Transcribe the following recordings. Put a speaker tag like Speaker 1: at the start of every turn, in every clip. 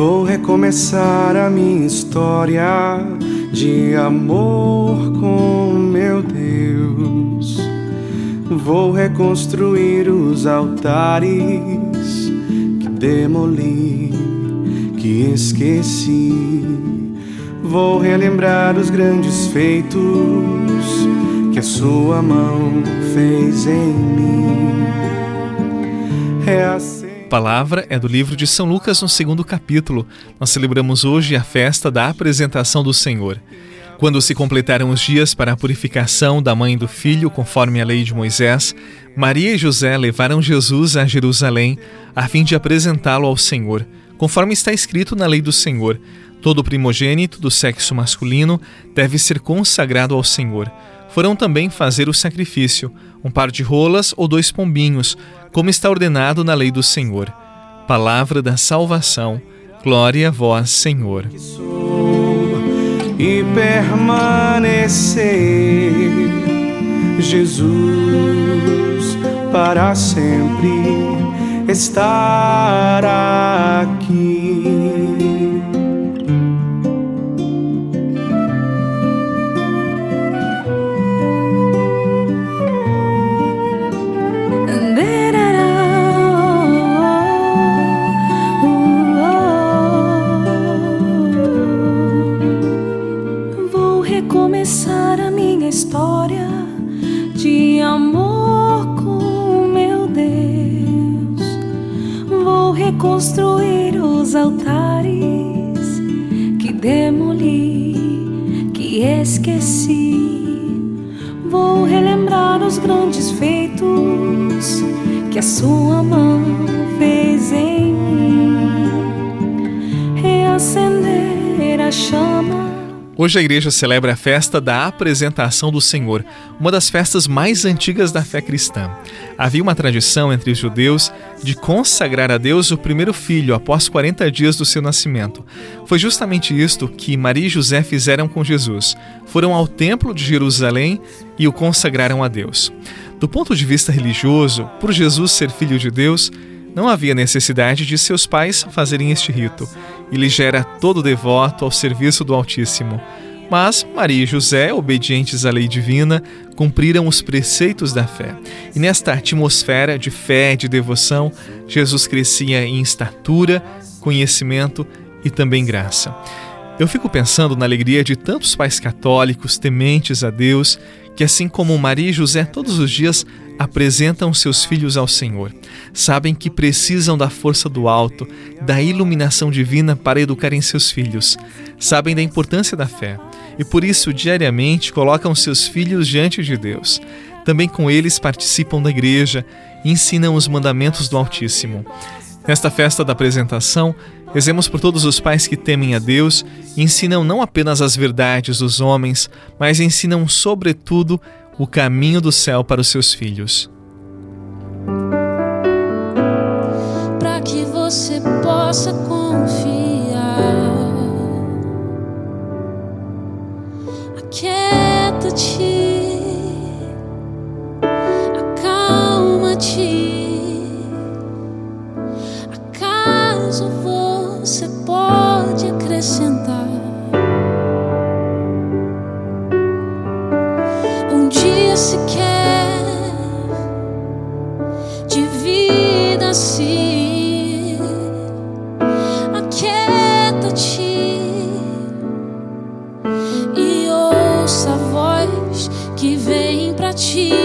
Speaker 1: Vou recomeçar a minha história de amor com meu Deus. Vou reconstruir os altares que demoli, que esqueci. Vou relembrar os grandes feitos que a sua mão fez em mim.
Speaker 2: É assim palavra é do livro de São Lucas, no segundo capítulo. Nós celebramos hoje a festa da apresentação do Senhor. Quando se completaram os dias para a purificação da mãe e do filho, conforme a lei de Moisés, Maria e José levaram Jesus a Jerusalém a fim de apresentá-lo ao Senhor, conforme está escrito na lei do Senhor. Todo primogênito do sexo masculino deve ser consagrado ao Senhor. Foram também fazer o sacrifício, um par de rolas ou dois pombinhos, como está ordenado na lei do Senhor. Palavra da salvação. Glória a vós, Senhor.
Speaker 1: E permanecer, Jesus, para sempre estar aqui.
Speaker 3: Reconstruir os altares que demoli, que esqueci. Vou relembrar os grandes feitos que a sua mão fez em mim, reacender a chama
Speaker 2: Hoje a igreja celebra a festa da apresentação do Senhor, uma das festas mais antigas da fé cristã. Havia uma tradição entre os judeus de consagrar a Deus o primeiro filho após 40 dias do seu nascimento. Foi justamente isto que Maria e José fizeram com Jesus. Foram ao templo de Jerusalém e o consagraram a Deus. Do ponto de vista religioso, por Jesus ser filho de Deus, não havia necessidade de seus pais fazerem este rito. Ele era todo devoto ao serviço do Altíssimo. Mas Maria e José, obedientes à lei divina, cumpriram os preceitos da fé. E nesta atmosfera de fé e de devoção, Jesus crescia em estatura, conhecimento e também graça. Eu fico pensando na alegria de tantos pais católicos tementes a Deus, que assim como Maria e José todos os dias apresentam seus filhos ao Senhor. Sabem que precisam da força do alto, da iluminação divina para educarem seus filhos. Sabem da importância da fé e por isso diariamente colocam seus filhos diante de Deus. Também com eles participam da igreja e ensinam os mandamentos do Altíssimo. Nesta festa da apresentação, rezemos por todos os pais que temem a Deus e ensinam não apenas as verdades dos homens, mas ensinam, sobretudo, o caminho do céu para os seus filhos.
Speaker 3: Para que você possa confiar, aquieta-te. ti.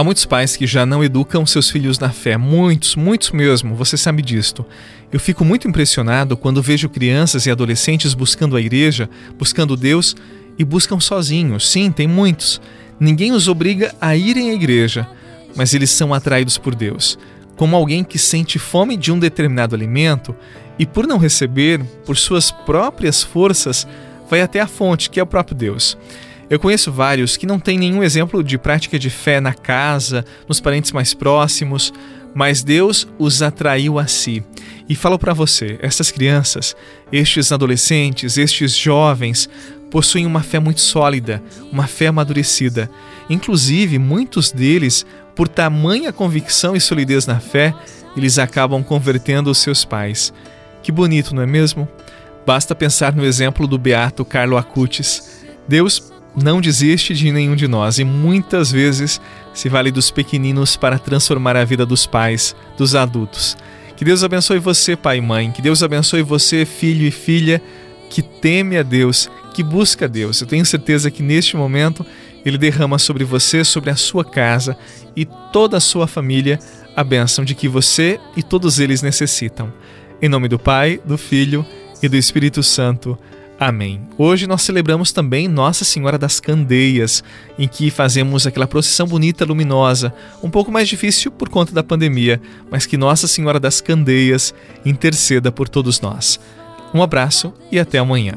Speaker 2: Há muitos pais que já não educam seus filhos na fé, muitos, muitos mesmo, você sabe disto. Eu fico muito impressionado quando vejo crianças e adolescentes buscando a igreja, buscando Deus e buscam sozinhos. Sim, tem muitos. Ninguém os obriga a irem à igreja, mas eles são atraídos por Deus. Como alguém que sente fome de um determinado alimento e, por não receber, por suas próprias forças, vai até a fonte, que é o próprio Deus. Eu conheço vários que não têm nenhum exemplo de prática de fé na casa, nos parentes mais próximos, mas Deus os atraiu a si. E falo para você, essas crianças, estes adolescentes, estes jovens, possuem uma fé muito sólida, uma fé amadurecida. Inclusive, muitos deles, por tamanha convicção e solidez na fé, eles acabam convertendo os seus pais. Que bonito, não é mesmo? Basta pensar no exemplo do beato Carlo Acutis. Deus não desiste de nenhum de nós e muitas vezes se vale dos pequeninos para transformar a vida dos pais, dos adultos. Que Deus abençoe você, pai e mãe. Que Deus abençoe você, filho e filha, que teme a Deus, que busca a Deus. Eu tenho certeza que neste momento Ele derrama sobre você, sobre a sua casa e toda a sua família a bênção de que você e todos eles necessitam. Em nome do Pai, do Filho e do Espírito Santo. Amém. Hoje nós celebramos também Nossa Senhora das Candeias, em que fazemos aquela procissão bonita, luminosa, um pouco mais difícil por conta da pandemia, mas que Nossa Senhora das Candeias interceda por todos nós. Um abraço e até amanhã.